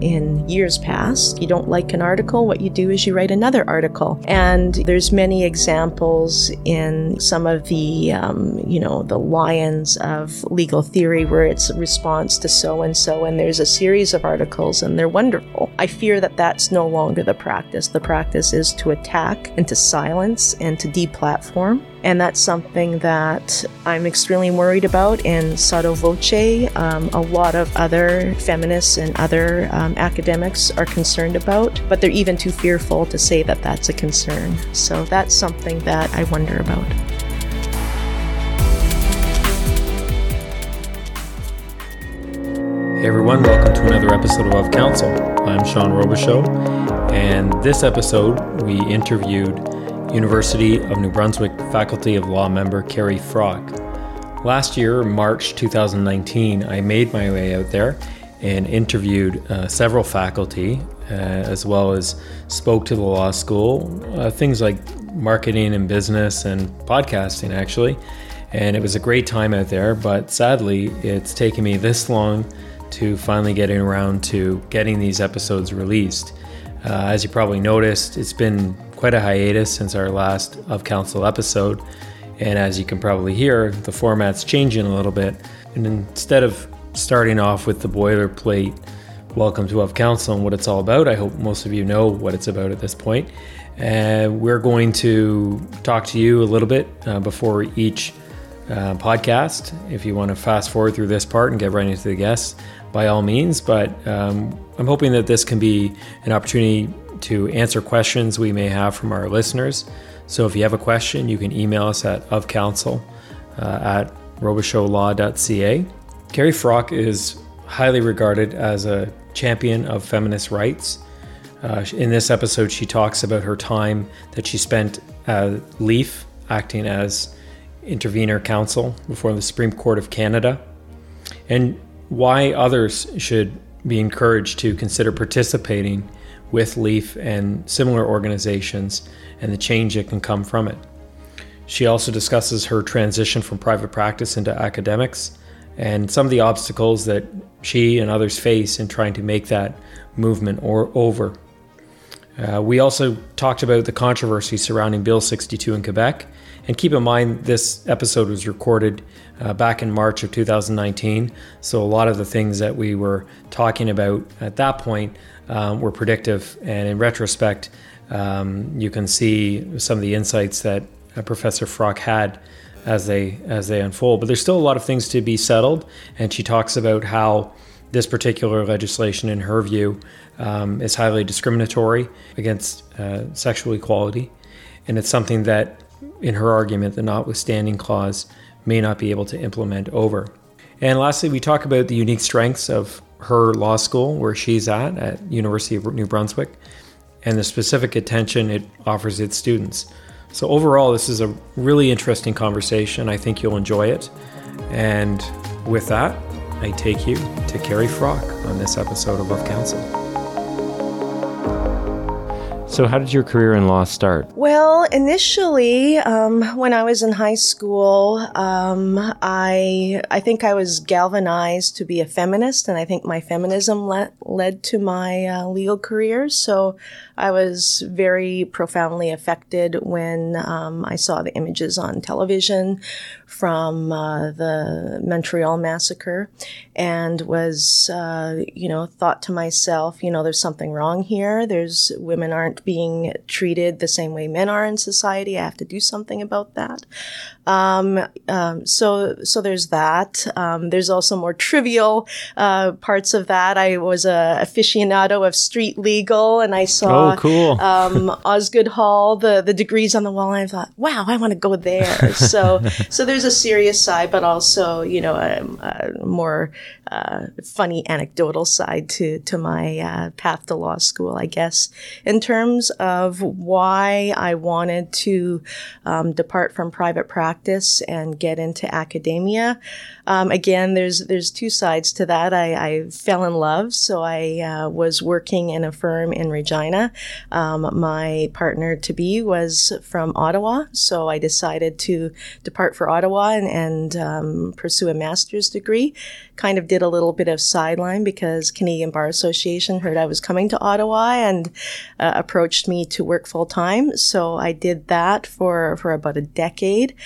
in years past. You don't like an article, what you do is you write another article. And there's many examples in some of the, um, you know, the lions of legal theory where it's a response to so and so, and there's a series of articles and they're wonderful. I fear that that's no longer the practice. The practice is to attack and to silence and to deplatform. And that's something that I'm extremely worried about. In Sotto Voce, um, a lot of other feminists and other um, academics are concerned about, but they're even too fearful to say that that's a concern. So that's something that I wonder about. Hey everyone, welcome to another episode of Of Counsel. I'm Sean Robichaud, and this episode we interviewed University of New Brunswick Faculty of Law member Kerri Froc. Last year, March 2019, I made my way out there and interviewed uh, several faculty, uh, as well as spoke to the law school, uh, things like marketing and business and podcasting, actually. And it was a great time out there, but sadly, it's taken me this long to finally getting around to getting these episodes released. Uh, as you probably noticed, it's been quite a hiatus since our last Of Counsel episode. And as you can probably hear, the format's changing a little bit. And instead of starting off with the boilerplate welcome to Of Counsel and what it's all about, I hope most of you know what it's about at this point. Uh, we're going to talk to you a little bit uh, before each uh, podcast. If you want to fast forward through this part and get right into the guests, by all means. But um, I'm hoping that this can be an opportunity to answer questions we may have from our listeners. So if you have a question, you can email us at ofcounsel uh, at robichaudlaw.ca. Kerri Froc is highly regarded as a champion of feminist rights. Uh, in this episode, she talks about her time that she spent at LEAF, acting as intervener counsel before the Supreme Court of Canada. And why others should be encouraged to consider participating with LEAF and similar organizations and the change that can come from it. She also discusses her transition from private practice into academics and some of the obstacles that she and others face in trying to make that movement or over. Uh, we also talked about the controversy surrounding Bill 62 in Quebec. And keep in mind, this episode was recorded uh, back in March of 2019. So a lot of the things that we were talking about at that point um, were predictive. And in retrospect, um, you can see some of the insights that uh, Professor Froc had as they as they unfold. But there's still a lot of things to be settled. And she talks about how this particular legislation, in her view, um, is highly discriminatory against uh, sexual equality, and it's something that, in her argument, the notwithstanding clause may not be able to implement over. And lastly, we talk about the unique strengths of her law school, where she's at, at University of New Brunswick, and the specific attention it offers its students. So overall, this is a really interesting conversation. I think you'll enjoy it. And with that, I take you to Kerri Froc on this episode of Of Counsel. So, how did your career in law start? Well, initially, um, when I was in high school, um, I I think I was galvanized to be a feminist, and I think my feminism le- led to my uh, legal career. So, I was very profoundly affected when um, I saw the images on television from uh, the Montreal massacre, and was uh, you know thought to myself, you know, there's something wrong here. There's women aren't being treated the same way men are in society. I have to do something about that. Um, um, so, so there's that. Um, there's also more trivial uh, parts of that. I was a aficionado of street legal, and I saw oh, cool. Um, Osgoode Hall, the the degrees on the wall, and I thought, wow, I want to go there. so, so there's a serious side, but also, you know, a, a more uh, funny anecdotal side to to my uh, path to law school, I guess, in terms of why I wanted to um, depart from private practice and get into academia. Um, again, there's there's two sides to that. I, I fell in love, so I uh, was working in a firm in Regina. Um, my partner to be was from Ottawa, so I decided to depart for Ottawa and, and um, pursue a master's degree. Kind of did a little bit of sideline because Canadian Bar Association heard I was coming to Ottawa and uh, approached me to work full time. So I did that for, for about a decade.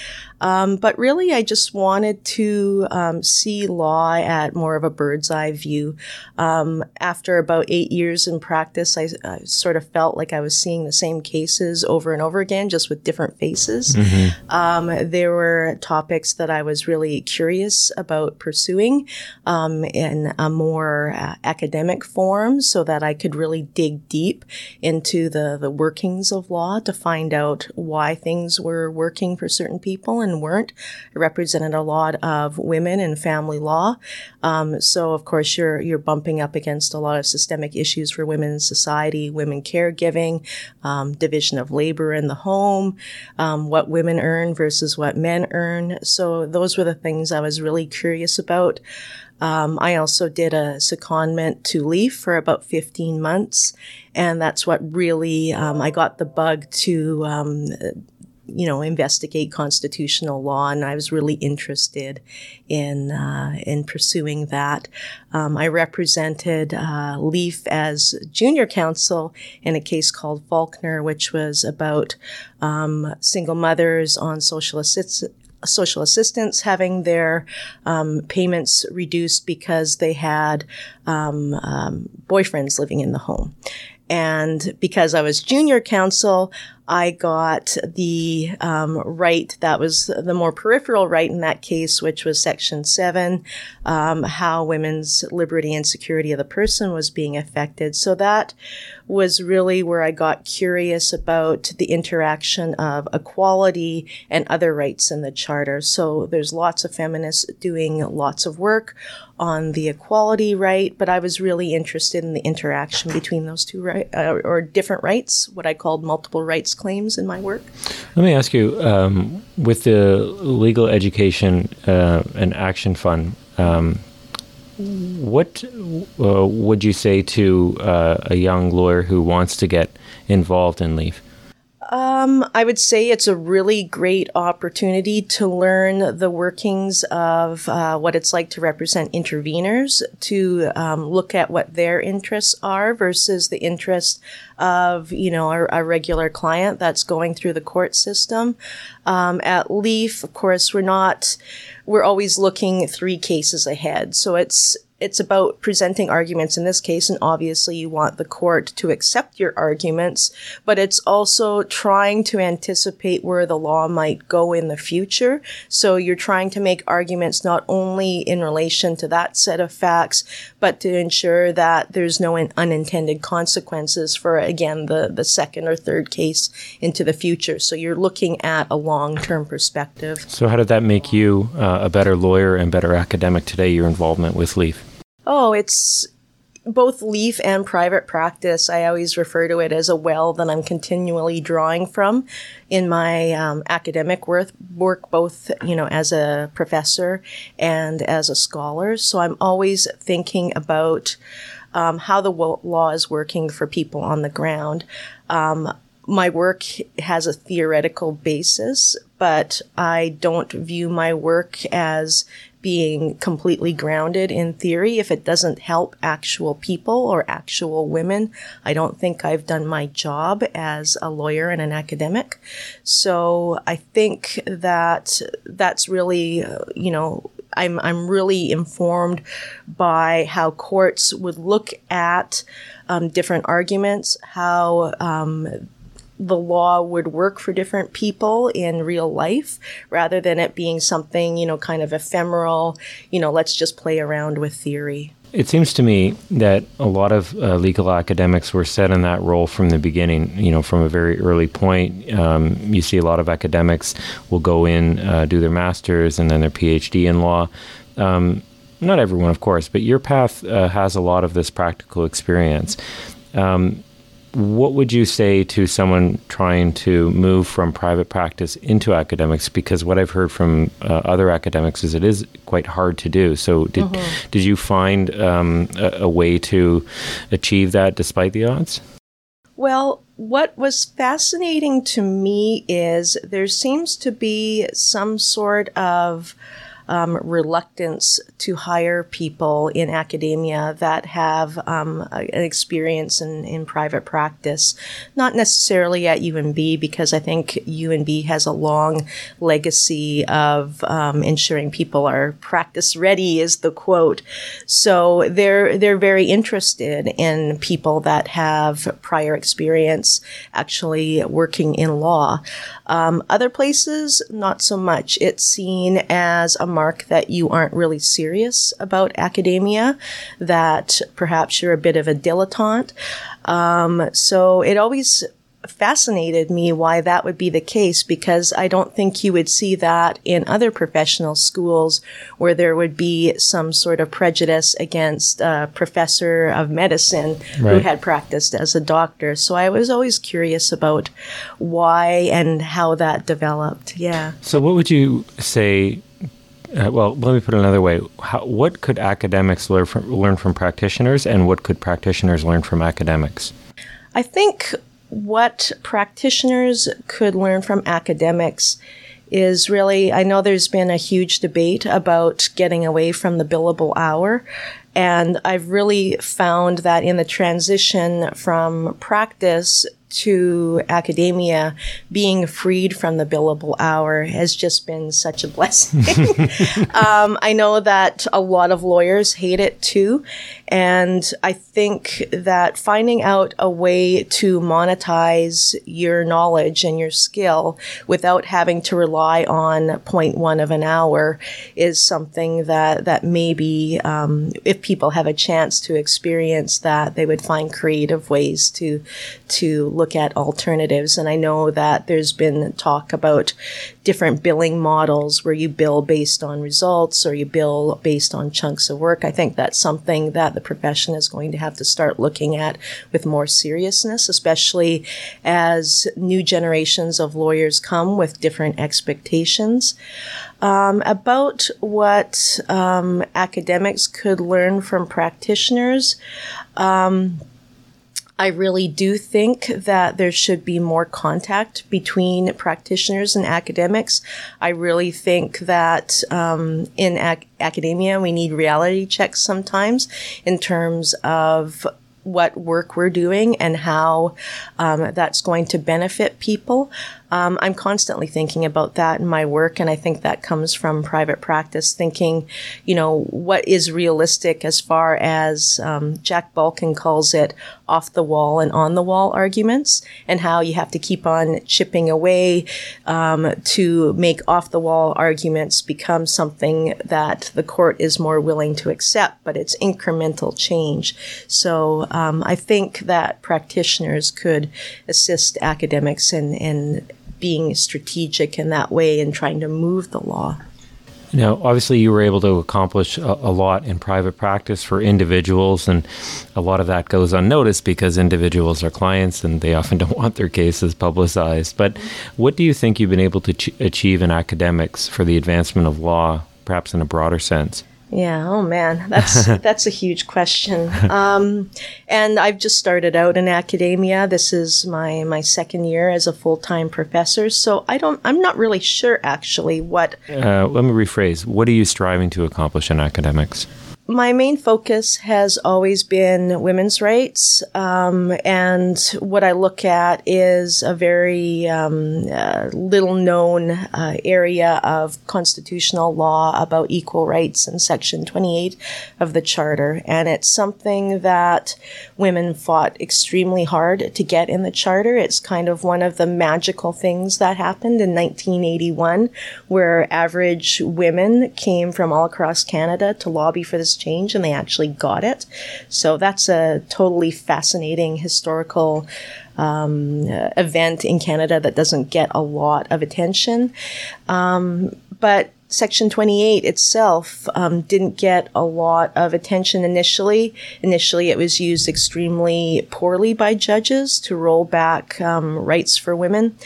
Um, but really, I just wanted to um, see law at more of a bird's eye view. Um, after about eight years in practice, I, I, sort of felt like I was seeing the same cases over and over again, just with different faces. Mm-hmm. Um, there were topics that I was really curious about pursuing um, in a more uh, academic form so that I could really dig deep into the, the workings of law to find out why things were working for certain people and weren't. It represented a lot of women in family law. Um, so of course you're you're bumping up against a lot of systemic issues for women in society, women caregiving, um, division of labor in the home, um, what women earn versus what men earn. So those were the things I was really curious about. Um, I also did a secondment to LEAF for about 15 months, and that's what really um, I got the bug to um, you know, investigate constitutional law, and I was really interested in uh, in pursuing that. Um, I represented uh, LEAF as junior counsel in a case called Falkiner, which was about um, single mothers on social assistance social assistance having their um, payments reduced because they had um, um, boyfriends living in the home. And because I was junior counsel, I got the um, right that was the more peripheral right in that case, which was Section 7, um, how women's liberty and security of the person was being affected. So that was really where I got curious about the interaction of equality and other rights in the Charter. So there's lots of feminists doing lots of work on the equality right, but I was really interested in the interaction between those two right uh, or different rights, what I called multiple rights claims in my work. Let me ask you, um, with the Legal Education uh, and Action Fund. Um, what uh, would you say to uh, a young lawyer who wants to get involved in LEAF? Um, I would say it's a really great opportunity to learn the workings of uh, what it's like to represent interveners, to um, look at what their interests are versus the interest of you know a, a regular client that's going through the court system. Um, at Leaf, of course, we're not. We're always looking three cases ahead, so it's it's about presenting arguments in this case, and obviously you want the court to accept your arguments, but it's also trying to anticipate where the law might go in the future. So you're trying to make arguments not only in relation to that set of facts, but to ensure that there's no unintended consequences for, again, the, the second or third case into the future. So you're looking at a long term perspective. So, how did that make you uh, a better lawyer and better academic today, your involvement with LEAF? Oh, it's both leaf and private practice. I always refer to it as a well that I'm continually drawing from in my um, academic work, work, both you know as a professor and as a scholar. So I'm always thinking about um, how the law is working for people on the ground. Um, my work has a theoretical basis, but I don't view my work as being completely grounded in theory if it doesn't help actual people or actual women. I don't think I've done my job as a lawyer and an academic. So I think that that's really, uh, you know, I'm, I'm really informed by how courts would look at um, different arguments, how um, the law would work for different people in real life rather than it being something, you know, kind of ephemeral, you know, let's just play around with theory. It seems to me that a lot of uh, legal academics were set in that role from the beginning, you know, from a very early point. Um, you see a lot of academics will go in, uh, do their master's and then their PhD in law. Um, not everyone, of course, but your path uh, has a lot of this practical experience. Um, what would you say to someone trying to move from private practice into academics? Because what I've heard from uh, other academics is it is quite hard to do. So, did mm-hmm. did you find um, a, a way to achieve that despite the odds? Well, what was fascinating to me is there seems to be some sort of um, reluctance to hire people in academia that have um, an experience in, in private practice. Not necessarily at UNB, because I think UNB has a long legacy of um, ensuring people are practice ready, is the quote. So they're they're very interested in people that have prior experience actually working in law. Um, other places, not so much. It's seen as a mark that you aren't really serious about academia, that perhaps you're a bit of a dilettante. Um, so it always fascinated me why that would be the case because I don't think you would see that in other professional schools where there would be some sort of prejudice against a professor of medicine right. who had practiced as a doctor. So I was always curious about why and how that developed. Yeah. So, what would you say? Uh, well, let me put it another way. How, what could academics learn from, learn from practitioners, and what could practitioners learn from academics? I think what practitioners could learn from academics is really I know there's been a huge debate about getting away from the billable hour. And I've really found that in the transition from practice to academia, being freed from the billable hour has just been such a blessing. um, I know that a lot of lawyers hate it too. And I think that finding out a way to monetize your knowledge and your skill without having to rely on 0.1 of an hour is something that, that maybe, um, if people have a chance to experience that, they would find creative ways to, to look at alternatives. And I know that there's been talk about different billing models where you bill based on results or you bill based on chunks of work. I think that's something that the profession is going to have to start looking at with more seriousness, especially as new generations of lawyers come with different expectations. Um, about what um, academics could learn from practitioners. Um, I really do think that there should be more contact between practitioners and academics. I really think that um, in ac- academia, we need reality checks sometimes in terms of what work we're doing and how um, that's going to benefit people. Um, I'm constantly thinking about that in my work, and I think that comes from private practice, thinking, you know, what is realistic as far as um, Jack Balkin calls it off the wall and on the wall arguments, and how you have to keep on chipping away um, to make off the wall arguments become something that the court is more willing to accept, but it's incremental change. So um, I think that practitioners could assist academics in, in being strategic in that way and trying to move the law. Now, obviously, you were able to accomplish a, a, lot in private practice for individuals, and a lot of that goes unnoticed because individuals are clients and they often don't want their cases publicized. But what do you think you've been able to ch- achieve in academics for the advancement of law, perhaps in a broader sense? Yeah. Oh man, that's that's a huge question. Um, and I've just started out in academia. This is my my second year as a full time professor. So I don't. I'm not really sure actually what. Uh, let me rephrase. What are you striving to accomplish in academics? My main focus has always been women's rights, um, and what I look at is a very um, uh, little known uh, area of constitutional law about equal rights in Section 28 of the Charter. And it's something that women fought extremely hard to get in the Charter. It's kind of one of the magical things that happened in 1981, where average women came from all across Canada to lobby for this change and they actually got it. So that's a totally fascinating historical um, event in Canada that doesn't get a lot of attention. Um, but Section 28 itself um, didn't get a lot of attention initially. Initially, it was used extremely poorly by judges to roll back um, rights for women.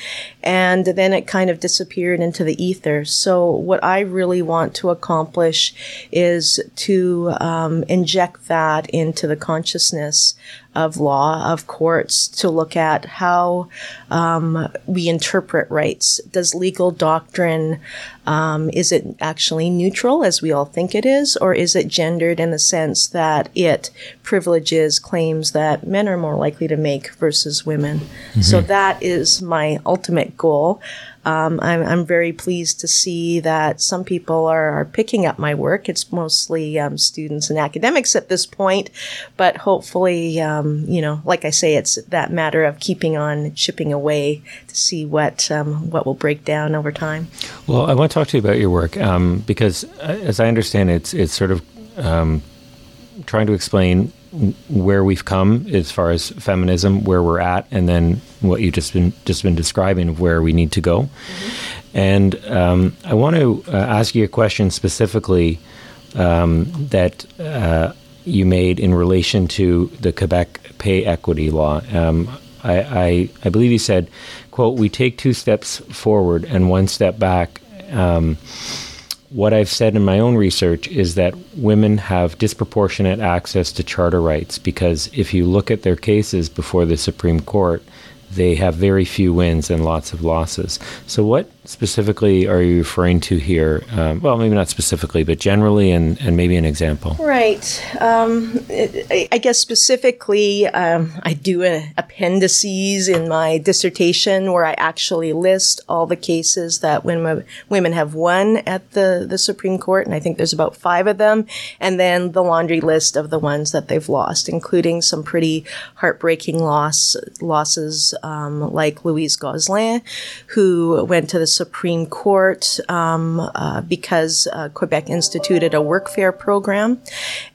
And then it kind of disappeared into the ether. So, what I really want to accomplish is to um, inject that into the consciousness of law, of courts, to look at how um, we interpret rights. Does legal doctrine um, is it actually neutral as we all think it is, or is it gendered in the sense that it privileges claims that men are more likely to make versus women? Mm-hmm. So that is my ultimate goal. Um, I'm, I'm, very pleased to see that some people are, are picking up my work. It's mostly um, students and academics at this point, but hopefully, um, you know, like I say, it's that matter of keeping on chipping away to see what um, what will break down over time. Well, I want to talk to you about your work um, because, uh, as I understand it, it's it's sort of um, trying to explain where we've come as far as feminism, where we're at, and then what you just been just been describing of where we need to go. Mm-hmm. And um, I want to uh, ask you a question specifically um, that uh, you made in relation to the Quebec pay equity law. Um, I, I, I, believe you said, "quote We take two steps forward and one step back." What I've said in my own research is that women have disproportionate access to charter rights because if you look at their cases before the Supreme Court, they have very few wins and lots of losses. So, what specifically are you referring to here? Um, well, maybe not specifically, but generally, and, and maybe an example. Right. Um, I guess specifically, um, I do appendices in my dissertation where I actually list all the cases that women women have won at the, the Supreme Court, and I think there's about five of them, and then the laundry list of the ones that they've lost, including some pretty heartbreaking loss losses um, like Louise Gosselin, who went to the Supreme Court um, uh, because uh, Quebec instituted a workfare program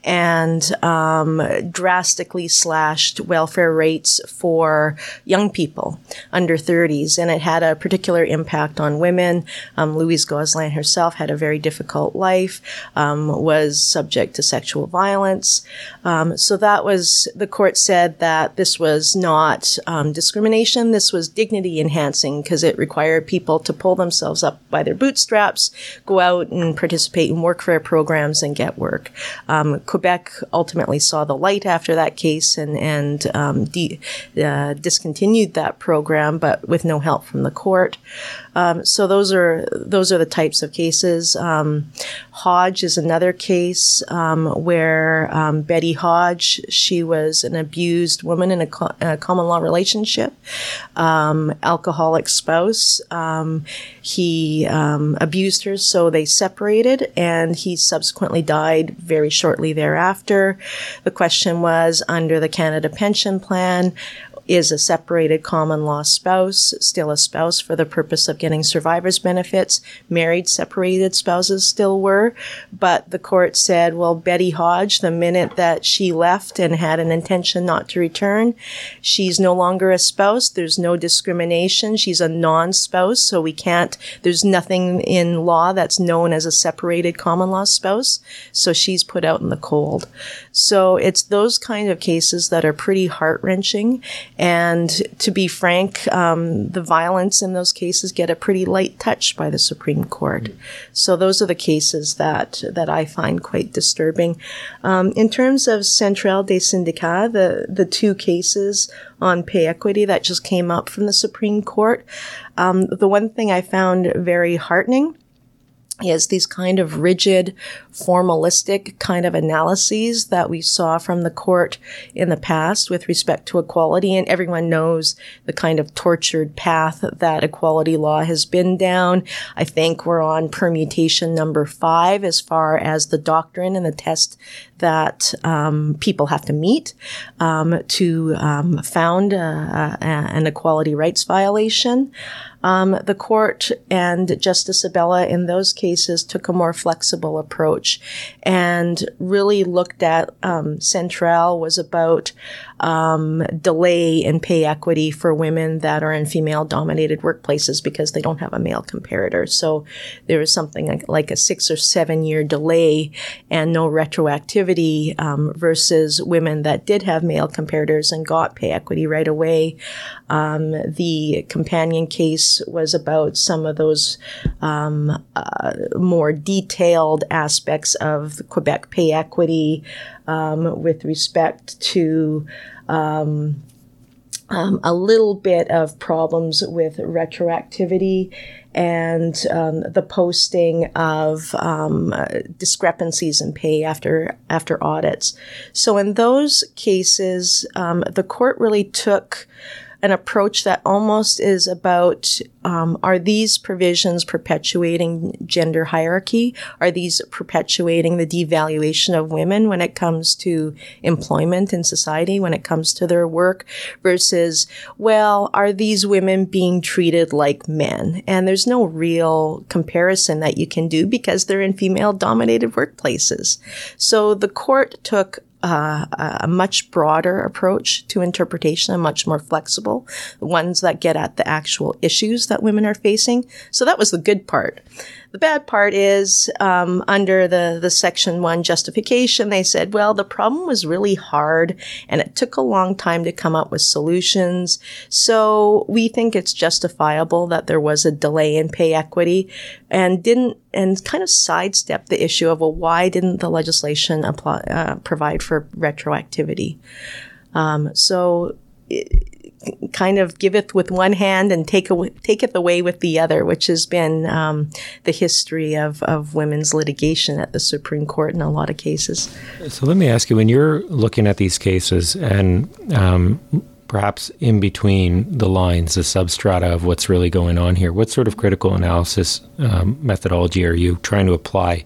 and um, drastically slashed welfare rates for young people under 30s. And it had a particular impact on women. Um, Louise Gosselin herself had a very difficult life, um, was subject to sexual violence. Um, so that was, the court said that this was not um, discrimination. This was dignity enhancing because it required people to pull themselves up by their bootstraps, go out and participate in workfare programs and get work. Um, Quebec ultimately saw the light after that case and, and um, de- uh, discontinued that program, but with no help from the court. Um, so those are those are the types of cases. Um, Hodge is another case um, where um, Betty Hodge, she was an abused woman in a, co- a common law relationship, um, alcoholic spouse. He abused her, so they separated, and he subsequently died very shortly thereafter. The question was under the Canada Pension Plan is a separated common law spouse still a spouse for the purpose of getting survivor's benefits. Married, separated spouses still were. But the court said, well, Betty Hodge, the minute that she left and had an intention not to return, she's no longer a spouse. There's no discrimination. She's a non spouse. So we can't, there's nothing in law that's known as a separated common law spouse. So she's put out in the cold. So it's those kind of cases that are pretty heart wrenching. And to be frank, um, the violence in those cases get a pretty light touch by the Supreme Court. So those are the cases that that I find quite disturbing. Um, in terms of Centrale des Syndicats, the the two cases on pay equity that just came up from the Supreme Court, um, the one thing I found very heartening is these kind of rigid, formalistic kind of analyses that we saw from the court in the past with respect to equality. And everyone knows the kind of tortured path that equality law has been down. I think we're on permutation number five as far as the doctrine and the test that um, people have to meet um, to um, found uh, an equality rights violation. Um, the court and Justice Abella in those cases took a more flexible approach and really looked at um, Centrale was about um, delay in pay equity for women that are in female dominated workplaces because they don't have a male comparator. So there was something like, like a six or seven year delay and no retroactivity um, versus women that did have male comparators and got pay equity right away. Um, the companion case was about some of those um, uh, more detailed aspects of Quebec pay equity um, with respect to um, um, a little bit of problems with retroactivity and um, the posting of um, uh, discrepancies in pay after after audits. So in those cases, um, the court really took an approach that almost is about um, are these provisions perpetuating gender hierarchy? Are these perpetuating the devaluation of women when it comes to employment in society, when it comes to their work? Versus, well, are these women being treated like men? And there's no real comparison that you can do because they're in female dominated workplaces. So the court took uh, a much broader approach to interpretation, much more flexible, ones that get at the actual issues that women are facing. So that was the good part. The bad part is um, under the, the Section 1 justification, they said, well, the problem was really hard and it took a long time to come up with solutions. So we think it's justifiable that there was a delay in pay equity and didn't, and kind of sidestep the issue of, well, why didn't the legislation apply, uh, provide for retroactivity? Um, so, it, kind of giveth with one hand and take away, taketh away with the other, which has been um, the history of, of women's litigation at the Supreme Court in a lot of cases. So let me ask you, when you're looking at these cases and um, perhaps in between the lines, the substrata of what's really going on here, what sort of critical analysis um, methodology are you trying to apply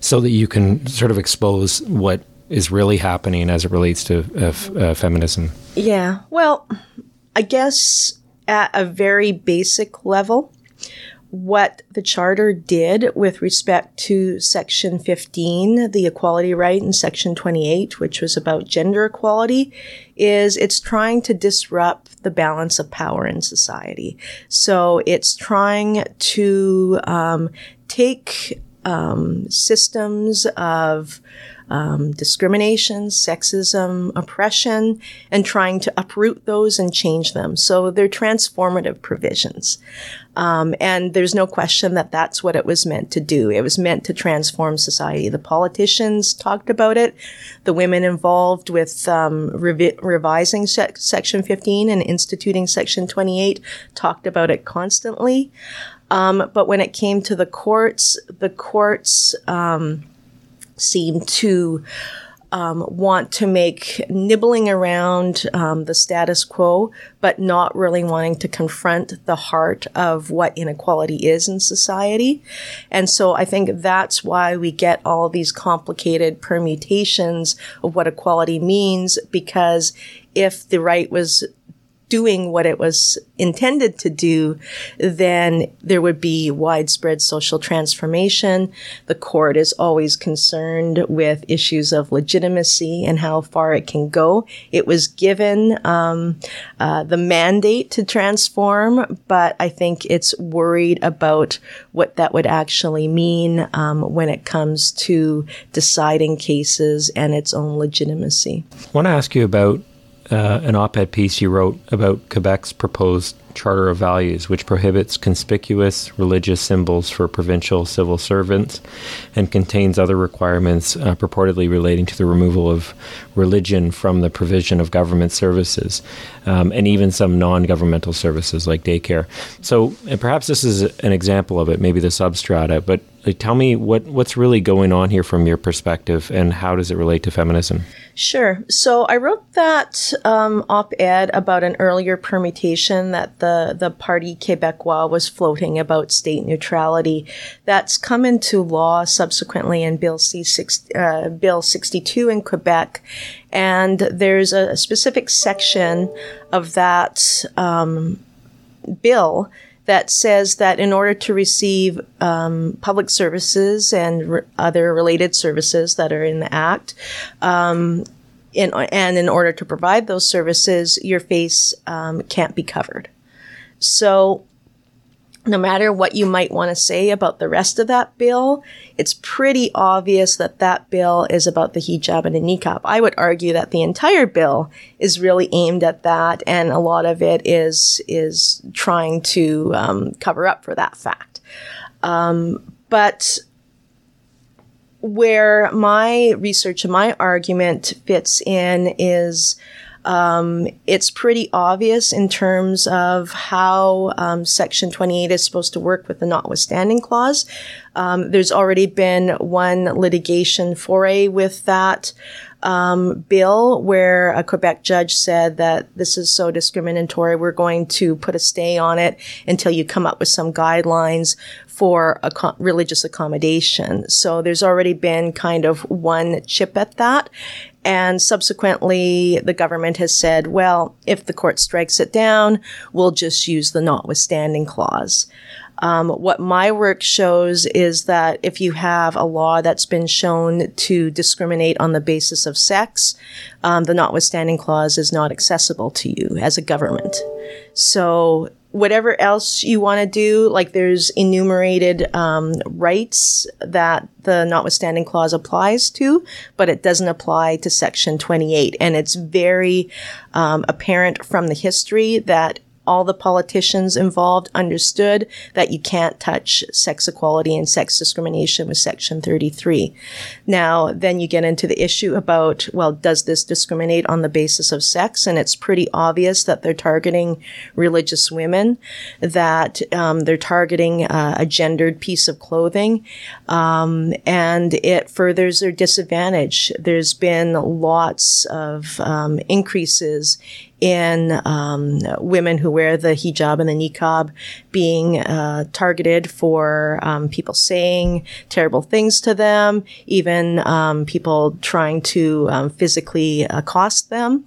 so that you can sort of expose what is really happening as it relates to uh, f- uh, feminism? Yeah, well, I guess at a very basic level, what the charter did with respect to section 15 the equality right and section 28 which was about gender equality is it's trying to disrupt the balance of power in society. So it's trying to um, take um, systems of um, discrimination, sexism, oppression, and trying to uproot those and change them. So they're transformative provisions. Um, and there's no question that that's what it was meant to do. It was meant to transform society. The politicians talked about it. The women involved with um, revi- revising se- Section 15 and instituting Section 28 talked about it constantly. Um, but when it came to the courts, the courts um, seem to um, want to make nibbling around um, the status quo, but not really wanting to confront the heart of what inequality is in society. And so I think that's why we get all these complicated permutations of what equality means, because if the right was doing what it was intended to do, then there would be widespread social transformation. The court is always concerned with issues of legitimacy and how far it can go. It was given um, uh, the mandate to transform, but I think it's worried about what that would actually mean um, when it comes to deciding cases and its own legitimacy. I want to ask you about uh, an op ed piece you wrote about Quebec's proposed Charter of Values, which prohibits conspicuous religious symbols for provincial civil servants and contains other requirements uh, purportedly relating to the removal of religion from the provision of government services um, and even some non governmental services like daycare. So, perhaps this is an example of it, maybe the substrata, but tell me what, what's really going on here from your perspective and how does it relate to feminism? Sure. So I wrote that um, op-ed about an earlier permutation that the the Parti Québécois was floating about state neutrality. That's come into law subsequently in Bill C six uh, Bill sixty two in Quebec, and there's a specific section of that um, bill that says that in order to receive um, public services and re- other related services that are in the Act, um, in, and in order to provide those services, your face um, can't be covered. So no matter what you might want to say about the rest of that bill, it's pretty obvious that that bill is about the hijab and the niqab. I would argue that the entire bill is really aimed at that, and a lot of it is is trying to um, cover up for that fact. Um, but where my research and my argument fits in is Um, it's pretty obvious in terms of how um, Section 28 is supposed to work with the notwithstanding clause. Um, there's already been one litigation foray with that um, bill where a Quebec judge said that this is so discriminatory, we're going to put a stay on it until you come up with some guidelines for co- religious accommodation. So there's already been kind of one chip at that. And subsequently, the government has said, well, if the court strikes it down, we'll just use the notwithstanding clause. Um, what my work shows is that if you have a law that's been shown to discriminate on the basis of sex, um, the notwithstanding clause is not accessible to you as a government. So whatever else you want to do, like there's enumerated um, rights that the notwithstanding clause applies to, but it doesn't apply to Section 28. And it's very um, apparent from the history that all the politicians involved understood that you can't touch sex equality and sex discrimination with Section 33. Now, then you get into the issue about, well, does this discriminate on the basis of sex? And it's pretty obvious that they're targeting religious women, that um, they're targeting uh, a gendered piece of clothing, um, and it furthers their disadvantage. There's been lots of um, increases in um, women who wear the hijab and the niqab being uh, targeted for um, people saying terrible things to them, even um, people trying to um, physically accost them.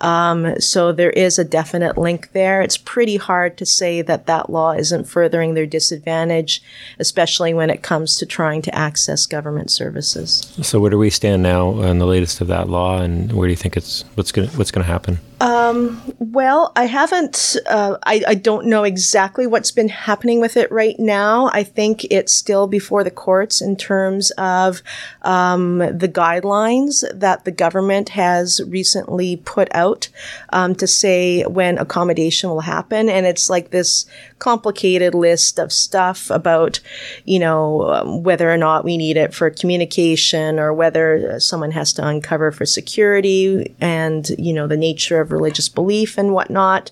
Um, so there is a definite link there. It's pretty hard to say that that law isn't furthering their disadvantage, especially when it comes to trying to access government services. So where do we stand now on the latest of that law, and where do you think it's what's going what's going to happen? Um, well, I haven't. Uh, I, I don't know exactly what's been happening with it right now. I think it's still before the courts in terms of um, the guidelines that the government has recently put out um, to say when accommodation will happen. And it's like this complicated list of stuff about, you know, um, whether or not we need it for communication or whether someone has to uncover for security and, you know, the nature of religious belief and whatnot.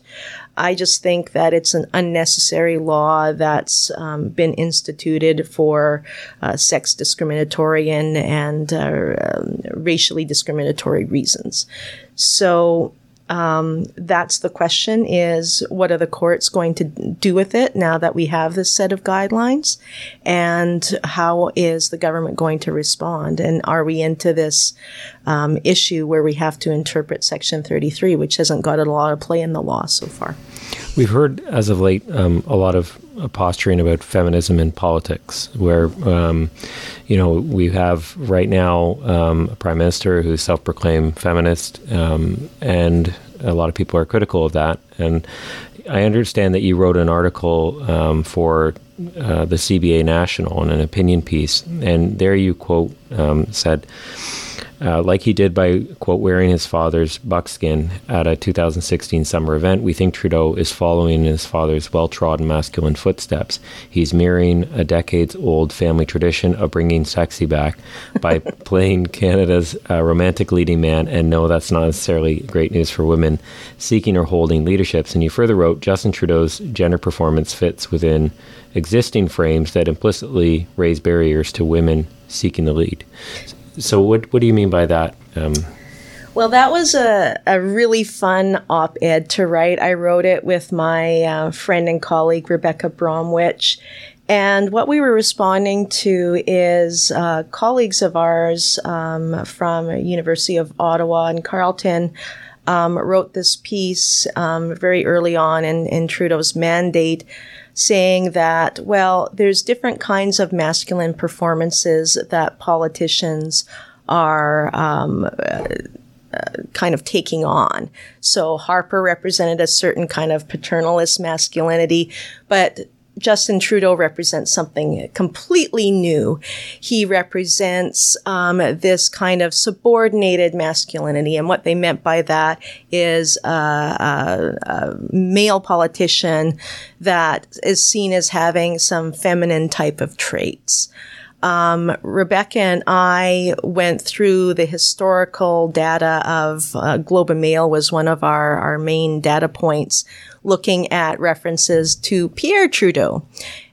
I just think that it's an unnecessary law that's um, been instituted for uh, sex discriminatory and, and uh, um, racially discriminatory reasons. So um, that's the question is what are the courts going to do with it now that we have this set of guidelines? And how is the government going to respond? And are we into this um, issue where we have to interpret section 33 which hasn't got a lot of play in the law so far? We've heard as of late um, a lot of posturing about feminism in politics, where um, you know we have right now um, a prime minister who's self-proclaimed feminist, um, and a lot of people are critical of that. And I understand that you wrote an article um, for uh, the CBA National in an opinion piece, and there you quote um, said uh, like he did by, quote, wearing his father's buckskin at a 2016 summer event, we think Trudeau is following in his father's well trodden masculine footsteps. He's mirroring a decades old family tradition of bringing sexy back by playing Canada's uh, romantic leading man. And no, that's not necessarily great news for women seeking or holding leaderships. And you further wrote Justin Trudeau's gender performance fits within existing frames that implicitly raise barriers to women seeking the lead. So, what what do you mean by that? Um, well, that was a, a really fun op ed to write. I wrote it with my uh, friend and colleague, Rebecca Bromwich. And what we were responding to is uh, colleagues of ours um, from University of Ottawa and Carleton um, wrote this piece um, very early on in, in Trudeau's mandate saying that, well, there's different kinds of masculine performances that politicians are um, uh, kind of taking on. So Harper represented a certain kind of paternalist masculinity, but Justin Trudeau represents something completely new. He represents um, this kind of subordinated masculinity, and what they meant by that is a, a, a male politician that is seen as having some feminine type of traits. um, Rebecca and I went through the historical data of uh, Globe and Mail was one of our, our main data points looking at references to Pierre Trudeau.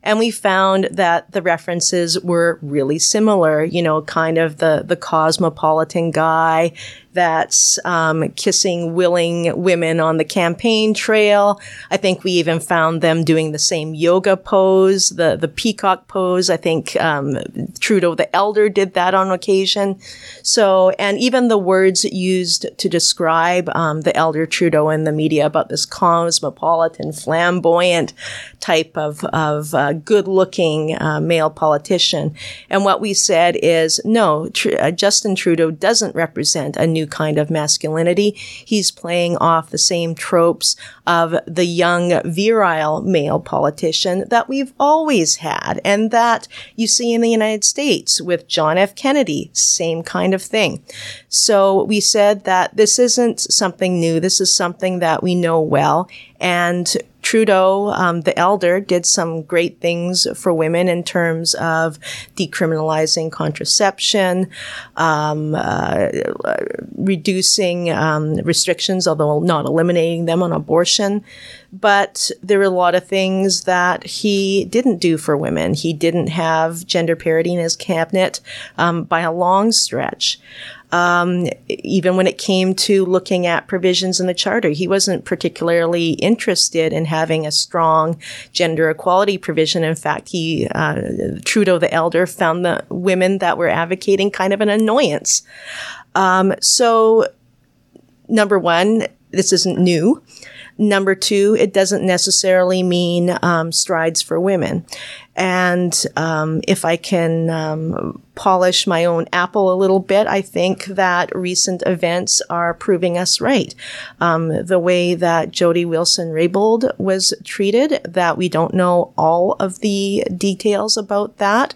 And we found that the references were really similar, you know, kind of the, the cosmopolitan guy that's um, kissing willing women on the campaign trail. I think we even found them doing the same yoga pose, the, the peacock pose. I think um, Trudeau the Elder did that on occasion. So, and even the words used to describe um, the Elder Trudeau in the media about this cosmopolitan, flamboyant type of, of uh, good looking uh, male politician. And what we said is no, Tr- uh, Justin Trudeau doesn't represent a new kind of masculinity. He's playing off the same tropes of the young, virile male politician that we've always had and that you see in the United States with John F. Kennedy, same kind of thing. So we said that this isn't something new. This is something that we know well. And Trudeau, um, the elder, did some great things for women in terms of decriminalizing contraception, um, uh, reducing um, restrictions, although not eliminating them on abortion. But there were a lot of things that he didn't do for women. He didn't have gender parity in his cabinet um, by a long stretch. Um, even when it came to looking at provisions in the charter, he wasn't particularly interested in having a strong gender equality provision. In fact, he uh, Trudeau the elder found the women that were advocating kind of an annoyance. Um, so, number one, this isn't new. Number two, it doesn't necessarily mean um, strides for women. And um, if I can um, polish my own apple a little bit, I think that recent events are proving us right. Um, the way that Jody Wilson Raybould was treated, that we don't know all of the details about that,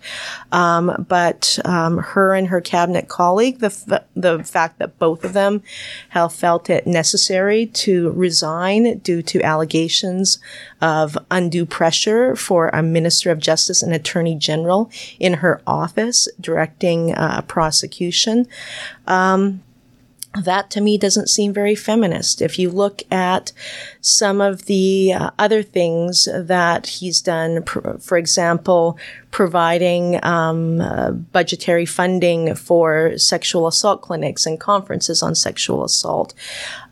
um, but um, her and her cabinet colleague, the f- the fact that both of them have felt it necessary to resign due to allegations of undue pressure for a minister of justice and attorney general in her office directing uh, prosecution. Um, that to me doesn't seem very feminist. If you look at some of the uh, other things that he's done, pr- for example, providing um, uh, budgetary funding for sexual assault clinics and conferences on sexual assault.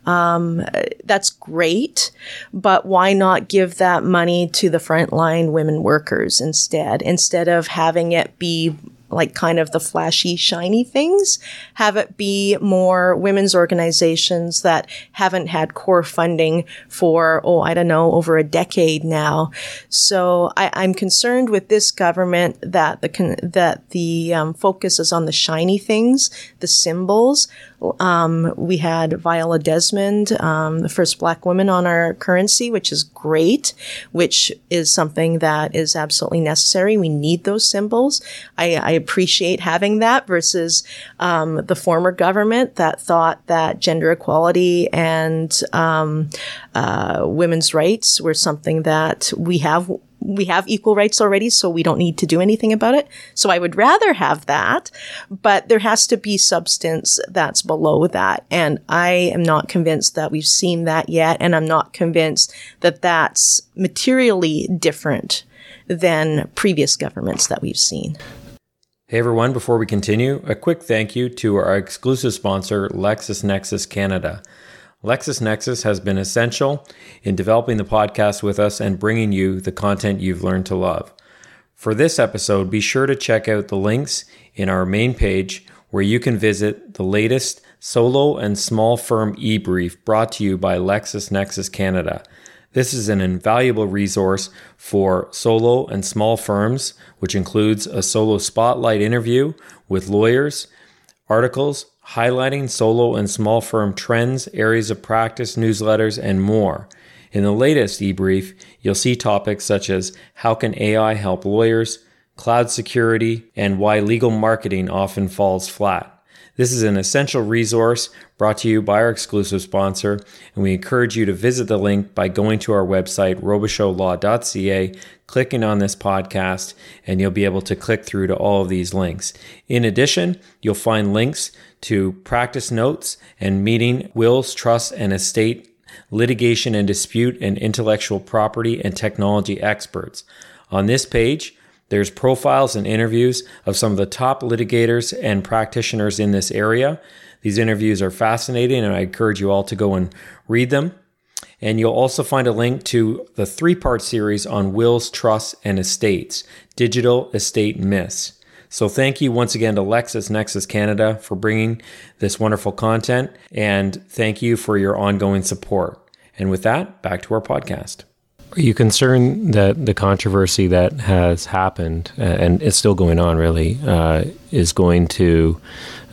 Um, that's great, but why not give that money to the frontline women workers instead, instead of having it be like kind of the flashy, shiny things. Have it be more women's organizations that haven't had core funding for, oh, I don't know, over a decade now. So I, am concerned with this government that the, that the um, focus is on the shiny things, the symbols, um, we had Viola Desmond, um, the first black woman on our currency, which is great, which is something that is absolutely necessary. We need those symbols. I, I appreciate having that versus um, the former government that thought that gender equality and um, uh, women's rights were something that we have we have equal rights already, so we don't need to do anything about it. So I would rather have that, but there has to be substance that's below that. And I am not convinced that we've seen that yet. And I'm not convinced that that's materially different than previous governments that we've seen. Hey everyone, before we continue, a quick thank you to our exclusive sponsor, LexisNexis Canada. LexisNexis has been essential in developing the podcast with us and bringing you the content you've learned to love. For this episode, be sure to check out the links in our main page where you can visit the latest solo and small firm e-brief brought to you by LexisNexis Canada. This is an invaluable resource for solo and small firms, which includes a solo spotlight interview with lawyers, articles, highlighting solo and small firm trends, areas of practice, newsletters, and more. In the latest e-brief, you'll see topics such as how can AI help lawyers, cloud security, and why legal marketing often falls flat. This is an essential resource brought to you by our exclusive sponsor, and we encourage you to visit the link by going to our website, robichaudlaw.ca, clicking on this podcast, and you'll be able to click through to all of these links. In addition, you'll find links to practice notes and meeting wills, trusts, and estate litigation and dispute and intellectual property and technology experts. On this page, there's profiles and interviews of some of the top litigators and practitioners in this area. These interviews are fascinating, and I encourage you all to go and read them. And you'll also find a link to the three part series on wills, trusts, and estates Digital Estate Myths. So, thank you once again to LexisNexis Canada for bringing this wonderful content, and thank you for your ongoing support. And with that, back to our podcast. Are you concerned that the controversy that has happened, uh, and it's still going on really, uh, is going to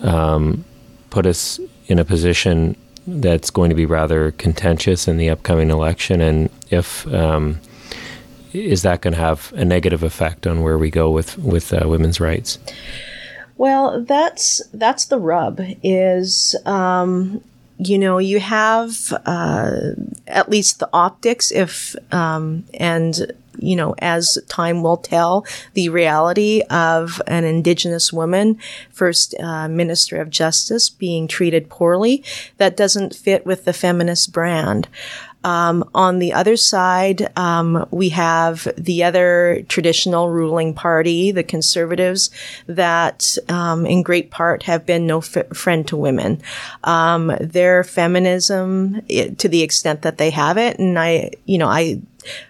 um, put us in a position that's going to be rather contentious in the upcoming election? And if um, is that going to have a negative effect on where we go with with uh, women's rights? Well, that's that's the rub. Is um, you know, you have uh, at least the optics, if um, and you know, as time will tell, the reality of an Indigenous woman, first uh, Minister of Justice, being treated poorly, that doesn't fit with the feminist brand. Um, on the other side, um, we have the other traditional ruling party, the conservatives, that um, in great part have been no f- friend to women. Um, their feminism, it, to the extent that they have it, and I, you know, I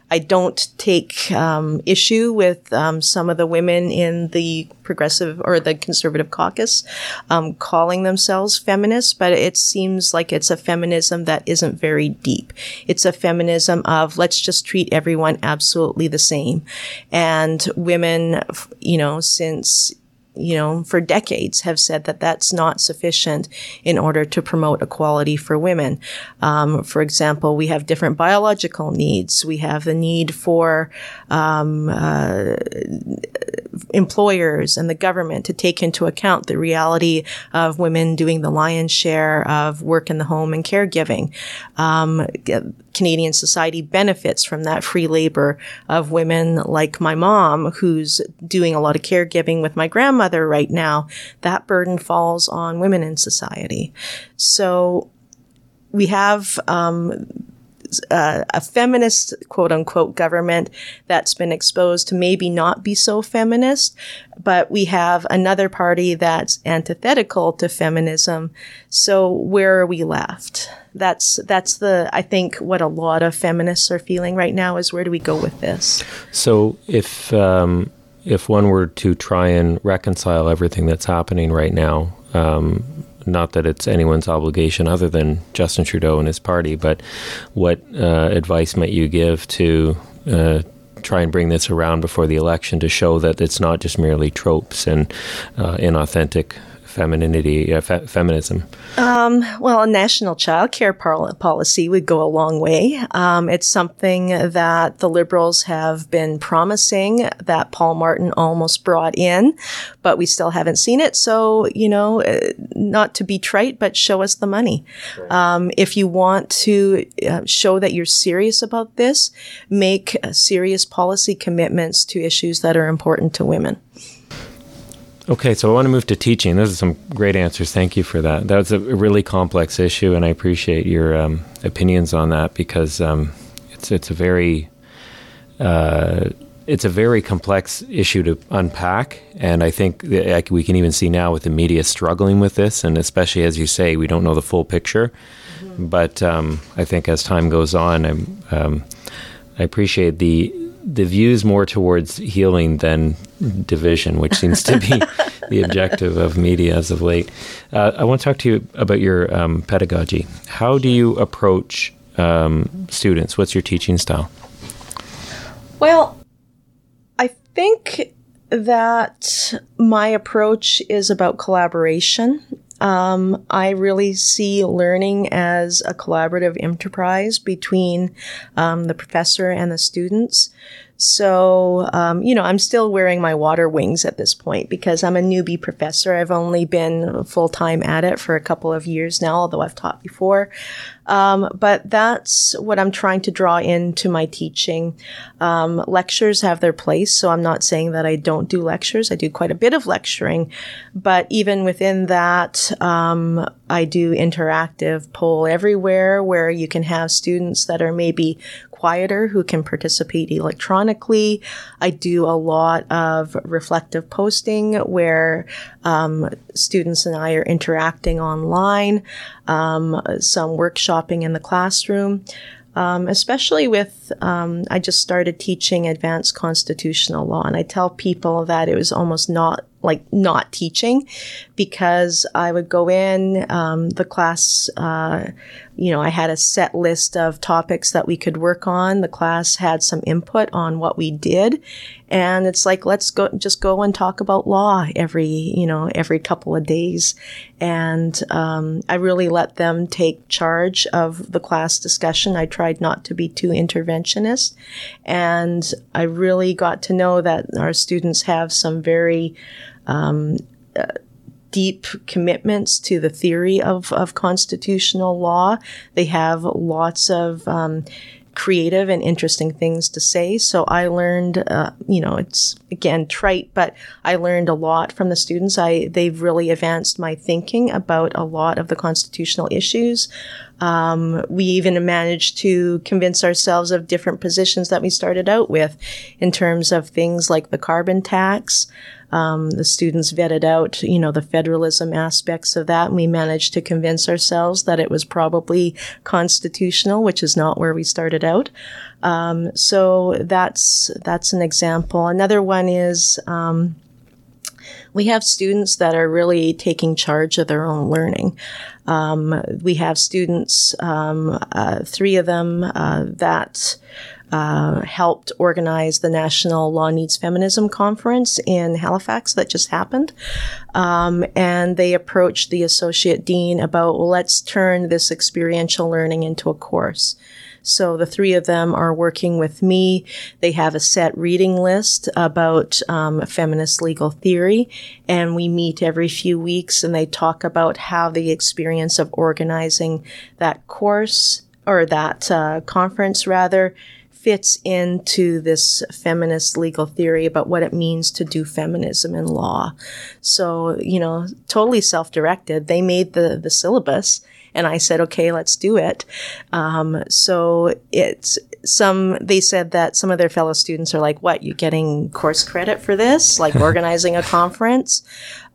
I don't take um, issue with um, some of the women in the progressive or the conservative caucus um, calling themselves feminists, but it seems like it's a feminism that isn't very deep. It's a feminism of let's just treat everyone absolutely the same. And women, you know, since you know, for decades have said that that's not sufficient in order to promote equality for women. Um, for example, we have different biological needs. We have the need for um, uh, employers and the government to take into account the reality of women doing the lion's share of work in the home and caregiving. Um, Canadian society benefits from that free labor of women like my mom, who's doing a lot of caregiving with my grandmother right now. That burden falls on women in society. So we have um, a feminist quote unquote government that's been exposed to maybe not be so feminist, but we have another party that's antithetical to feminism. So where are we left? That's that's the I think what a lot of feminists are feeling right now is where do we go with this? So if um, if one were to try and reconcile everything that's happening right now, um, not that it's anyone's obligation other than Justin Trudeau and his party, but what uh, advice might you give to uh, try and bring this around before the election to show that it's not just merely tropes and uh, inauthentic femininity, uh, fe- feminism? Um, well, a national child care par- policy would go a long way. Um, it's something that the Liberals have been promising that Paul Martin almost brought in, but we still haven't seen it. So, you know, uh, not to be trite, but show us the money. Um, if you want to uh, show that you're serious about this, make serious policy commitments to issues that are important to women. Okay, so I want to move to teaching. Those are some great answers. Thank you for that. That's a really complex issue, and I appreciate your um, opinions on that because um, it's it's a very uh, it's a very complex issue to unpack, and I think we can even see now with the media struggling with this, and especially as you say, we don't know the full picture. Mm-hmm. But um, I think as time goes on, um, I appreciate the the views more towards healing than division, which seems to be the objective of media as of late. Uh, I want to talk to you about your um, pedagogy. How do you approach um, students? What's your teaching style? Well, I think that my approach is about collaboration. Um, I really see learning as a collaborative enterprise between um, the professor and the students. So, um, you know, I'm still wearing my water wings at this point because I'm a newbie professor. I've only been full time at it for a couple of years now, although I've taught before. Um, but that's what I'm trying to draw into my teaching. Um, lectures have their place, so I'm not saying that I don't do lectures. I do quite a bit of lecturing, but even within that, um, I do interactive poll everywhere where you can have students that are maybe quieter who can participate electronically. I do a lot of reflective posting where um, students and I are interacting online, um, some workshopping in the classroom. Um, especially with, um, I just started teaching advanced constitutional law, and I tell people that it was almost not like not teaching because I would go in um, the class. Uh, you know, I had a set list of topics that we could work on. The class had some input on what we did, and it's like let's go just go and talk about law every you know every couple of days, and um, I really let them take charge of the class discussion. I tried not to be too interventionist, and I really got to know that our students have some very um, uh, deep commitments to the theory of, of constitutional law. They have lots of um, creative and interesting things to say. So I learned, uh, you know, it's again trite, but I learned a lot from the students. I they've really advanced my thinking about a lot of the constitutional issues. Um, we even managed to convince ourselves of different positions that we started out with in terms of things like the carbon tax. Um, the students vetted out, you know, the federalism aspects of that, and we managed to convince ourselves that it was probably constitutional, which is not where we started out. Um, so that's that's an example. Another one is. Um, we have students that are really taking charge of their own learning. Um, we have students, um, uh, three of them, uh, that uh, helped organize the National Law Needs Feminism Conference in Halifax that just happened. Um, and they approached the associate dean about, well, let's turn this experiential learning into a course. So the three of them are working with me. They have a set reading list about um, feminist legal theory, and we meet every few weeks and they talk about how the experience of organizing that course or that uh, conference rather fits into this feminist legal theory about what it means to do feminism in law. So, you know, totally self-directed. They made the, the syllabus and I said, okay, let's do it. Um, so it's some, they said that some of their fellow students are like, what, you getting course credit for this? Like organizing a conference?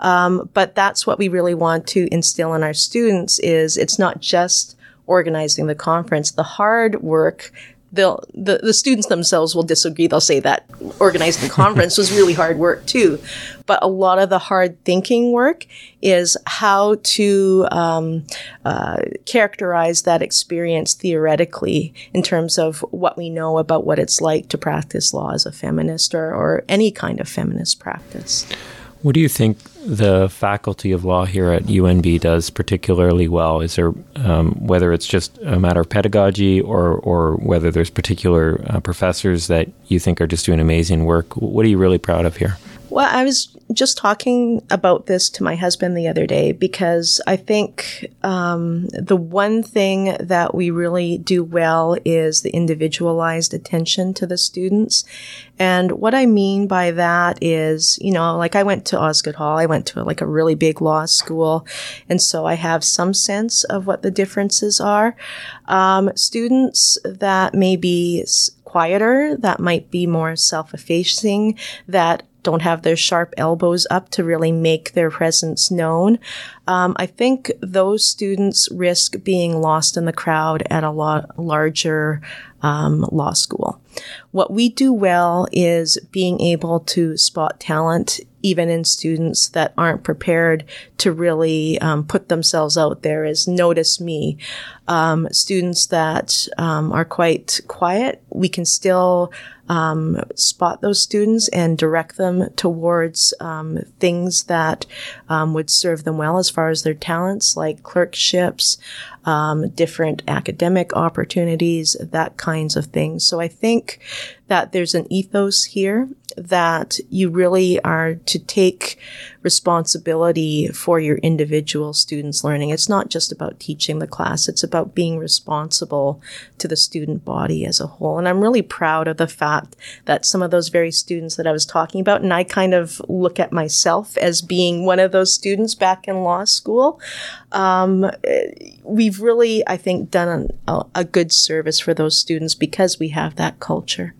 Um, but that's what we really want to instill in our students is it's not just organizing the conference. The hard work they'll the, the students themselves will disagree. They'll say that organizing the conference was really hard work too. But a lot of the hard thinking work is how to um, uh, characterize that experience theoretically in terms of what we know about what it's like to practice law as a feminist or, or any kind of feminist practice what do you think the faculty of law here at UNB does particularly well? Is there um, whether it's just a matter of pedagogy or or whether there's particular uh, professors that you think are just doing amazing work? What are you really proud of here? Well, I was just talking about this to my husband the other day because I think um, the one thing that we really do well is the individualized attention to the students. And what I mean by that is, you know, like I went to Osgoode Hall, I went to like a really big law school, and so I have some sense of what the differences are. Um, students that may be quieter, that might be more self effacing, that don't have their sharp elbows up to really make their presence known. Um, I think those students risk being lost in the crowd at a lot larger um, law school. What we do well is being able to spot talent even in students that aren't prepared to really um, put themselves out there as notice me. Um, students that um, are quite quiet, we can still um, spot those students and direct them towards um, things that um, would serve them well as far as their talents, like clerkships, um, different academic opportunities, that kinds of things. So I think that there's an ethos here that you really are to take responsibility for your individual students' learning. It's not just about teaching the class, it's about being responsible to the student body as a whole. And I'm really proud of the fact that some of those very students that I was talking about, and I kind of look at myself as being one of those students back in law school, um, we've really, I think, done a, a good service for those students because we have that culture.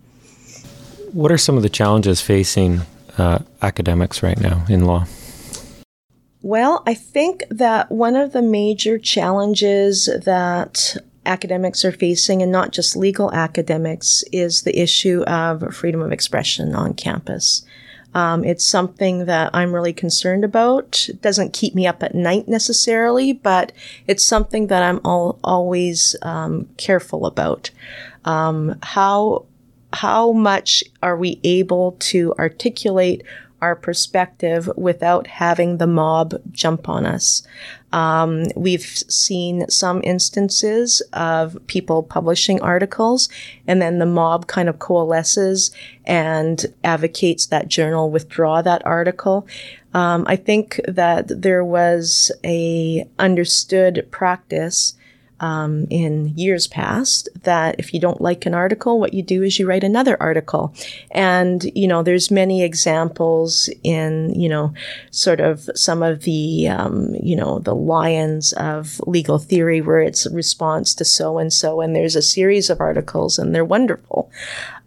What are some of the challenges facing uh, academics right now in law? Well, I think that one of the major challenges that academics are facing, and not just legal academics, is the issue of freedom of expression on campus. Um, it's something that I'm really concerned about. It doesn't keep me up at night necessarily, but it's something that I'm all, always um, careful about. Um, how how much are we able to articulate our perspective without having the mob jump on us. Um, we've seen some instances of people publishing articles and then the mob kind of coalesces and advocates that journal withdraw that article. Um, I think that there was a understood practice um, in years past that if you don't like an article, what you do is you write another article. And, you know, there's many examples in, you know, sort of some of the, um, you know, the lions of legal theory where it's a response to so and so. And there's a series of articles and they're wonderful.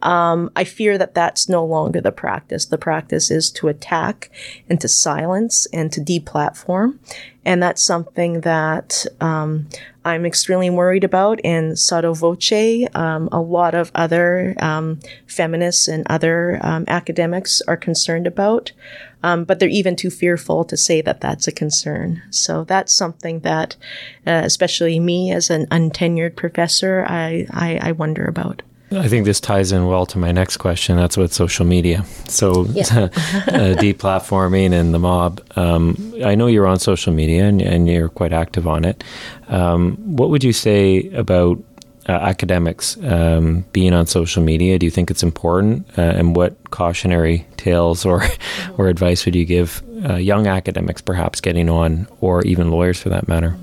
Um, I fear that that's no longer the practice. The practice is to attack and to silence and to deplatform. And that's something that um, I'm extremely worried about. And Sotto Voce, um, a lot of other um, feminists and other um, academics are concerned about. Um, but they're even too fearful to say that that's a concern. So that's something that, uh, especially me as an untenured professor, I, I, I wonder about. I think this ties in well to my next question. That's with social media. So, yeah. uh, deplatforming and the mob. Um, I know you're on social media and, and you're quite active on it. Um, what would you say about uh, academics um, being on social media? Do you think it's important? Uh, and what cautionary tales or, or advice would you give uh, young academics, perhaps getting on, or even lawyers for that matter?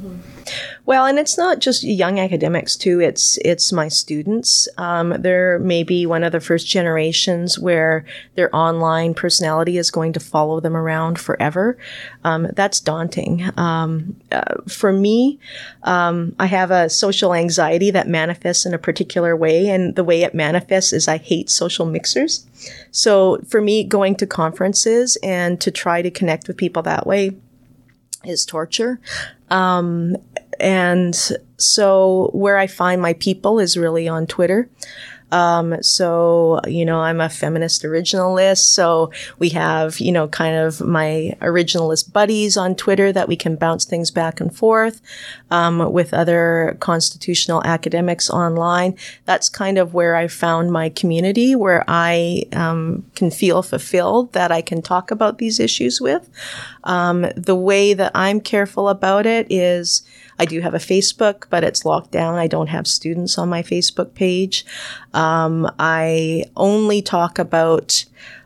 Well, and it's not just young academics too. It's it's my students. Um, they're maybe one of the first generations where their online personality is going to follow them around forever. Um, that's daunting. Um, uh, for me, um, I have a social anxiety that manifests in a particular way, and the way it manifests is I hate social mixers. So for me, going to conferences and to try to connect with people that way is torture. Um, and so where I find my people is really on Twitter. Um, so, you know, I'm a feminist originalist. So we have, you know, kind of my originalist buddies on Twitter that we can bounce things back and forth um, with other constitutional academics online. That's kind of where I found my community where I um, can feel fulfilled that I can talk about these issues with. Um, the way that I'm careful about it is, I do have a Facebook, but it's locked down. I don't have students on my Facebook page. Um, I only talk about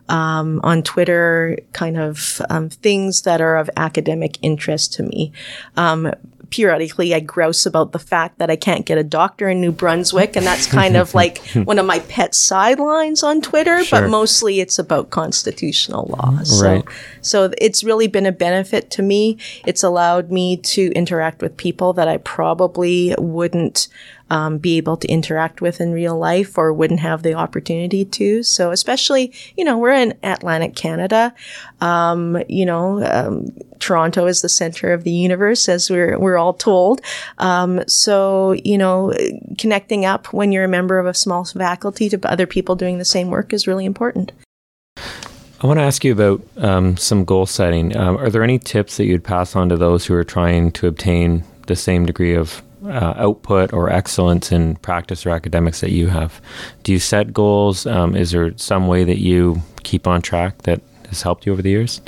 um, on Twitter kind of um, things that are of academic interest to me. Um, periodically I grouse about the fact that I can't get a doctor in New Brunswick. And that's kind of like one of my pet sidelines on Twitter, sure. but mostly it's about constitutional law. So, right. so it's really been a benefit to me. It's allowed me to interact with people that I probably wouldn't um, be able to interact with in real life or wouldn't have the opportunity to. So, especially, you know, we're in Atlantic Canada. Um, you know, um, Toronto is the center of the universe, as we're we're all told. Um, so, you know, connecting up when you're a member of a small faculty to other people doing the same work is really important. I want to ask you about um, some goal setting. Um, are there any tips that you'd pass on to those who are trying to obtain the same degree of uh, output or excellence in practice or academics that you have? Do you set goals? Um, is there some way that you keep on track that has helped you over the years?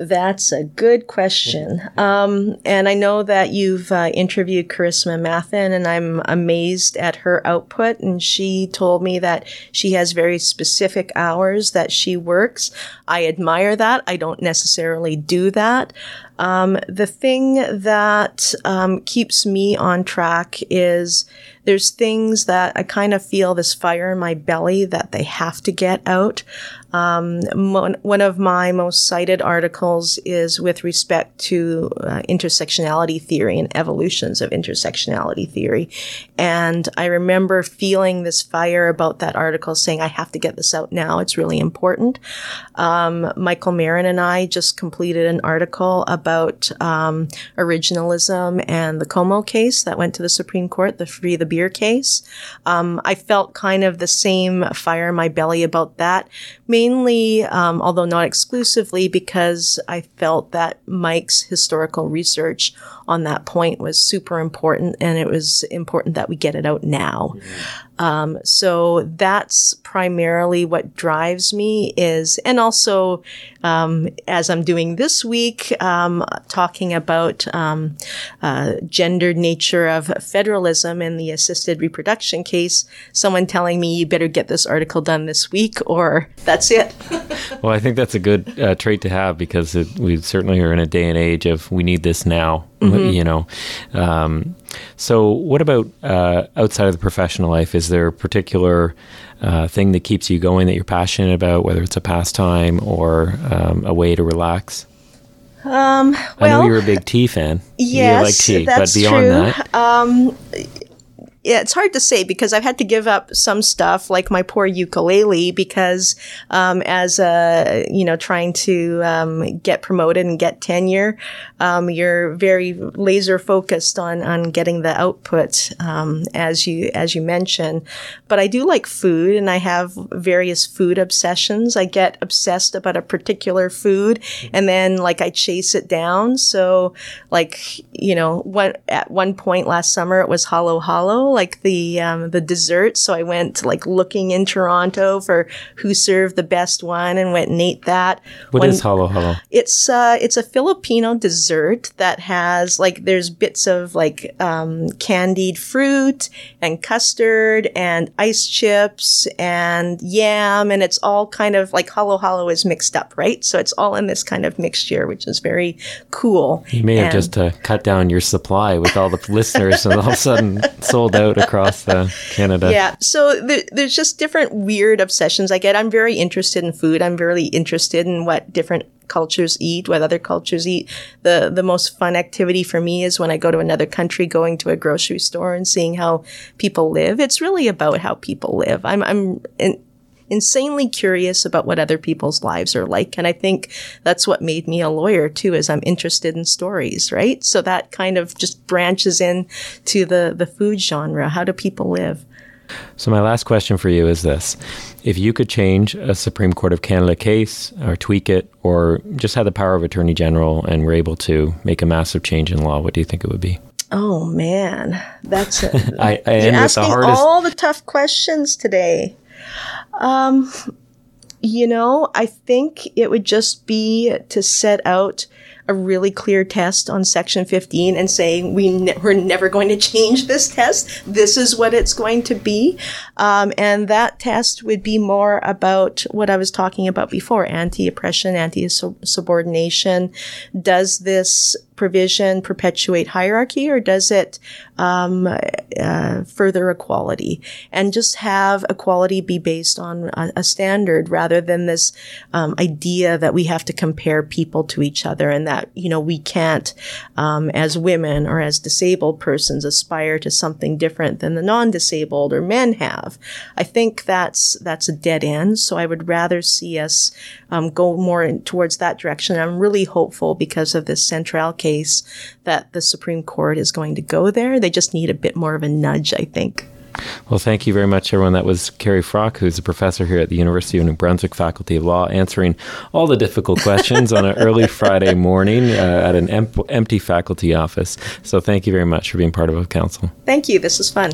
That's a good question. Um, and I know that you've uh, interviewed Carissima Mathen, and I'm amazed at her output. And she told me that she has very specific hours that she works. I admire that. I don't necessarily do that. Um, the thing that um, keeps me on track is there's things that I kind of feel this fire in my belly that they have to get out. Um, one of my most cited articles is with respect to uh, intersectionality theory and evolutions of intersectionality theory. And I remember feeling this fire about that article saying, I have to get this out now. It's really important. Um, Michael Marin and I just completed an article about um, originalism and the Comeau case that went to the Supreme Court, the Free the Beer case. Um, I felt kind of the same fire in my belly about that, mainly, um, although not exclusively, because I felt that Mike's historical research on that point was super important, and it was important that we get it out now. Mm-hmm. Um, so that's primarily what drives me is, and also um, as I'm doing this week, um, talking about um, uh, gendered nature of federalism in the assisted reproduction case. Someone telling me you better get this article done this week, or that's it. well, I think that's a good uh, trait to have because it, we certainly are in a day and age of we need this now. Mm-hmm. You know, um, so what about uh, outside of the professional life? Is there a particular uh, thing that keeps you going that you're passionate about, whether it's a pastime or um, a way to relax? Um, well, I know you're a big tea fan. Yes, you like tea, that's but beyond true. that, um, yeah, it's hard to say because I've had to give up some stuff like my poor ukulele because, um, as a, you know, trying to, um, get promoted and get tenure, um, you're very laser focused on, on getting the output, um, as you, as you mentioned. But I do like food and I have various food obsessions. I get obsessed about a particular food and then like I chase it down. So like, you know, what, at one point last summer it was Halo Like the um, the dessert. So I went like looking in Toronto for who served the best one and went and ate that. What when, is halo halo? It's uh, it's a Filipino dessert that has like there's bits of like um, candied fruit and custard and ice chips and yam, and it's all kind of like halo halo is mixed up, right? So it's all in this kind of mixture, which is very cool. You may and, have just uh, cut down your supply with all the listeners, and all of a sudden sold out across uh, Canada. Yeah. So there, there's just different weird obsessions I get. I'm very interested in food. I'm very interested in what different cultures eat, what other cultures eat. The the most fun activity for me is when I go to another country, going to a grocery store and seeing how people live. It's really about how people live. I'm I'm in, insanely curious about what other people's lives are like. And I think that's what made me a lawyer too, is I'm interested in stories, right? So that kind of just branches in to the, the food genre. How do people live? So, my last question for you is this If you could change a Supreme Court of Canada case or tweak it or just have the power of Attorney General and were able to make a massive change in law, what do you think it would be? Oh man, that's a, I, I you're asking the hardest... all the tough questions today. Um, you know, I think it would just be to set out a really clear test on section 15 and say we ne- we're never going to change this test. This is what it's going to be. Um, and that test would be more about what I was talking about before, anti-oppression, anti-subordination. Does this provision perpetuate hierarchy or does it um, uh, further equality? And just have equality be based on a, a standard rather than this um, idea that we have to compare people to each other and that, you know, we can't, um, as women or as disabled persons, aspire to something different than the non-disabled or men have. I think that's, that's a dead end. So I would rather see us um, go more in, towards that direction. I'm really hopeful because of this Centrale case case that the Supreme Court is going to go there. They just need a bit more of a nudge, I think. Well, thank you very much, everyone. That was Kerri Froc, who's a professor here at the University of New Brunswick Faculty of Law, answering all the difficult questions on an early Friday morning uh, at an em- empty faculty office. So thank you very much for being part of Counsel. Thank you. This was fun.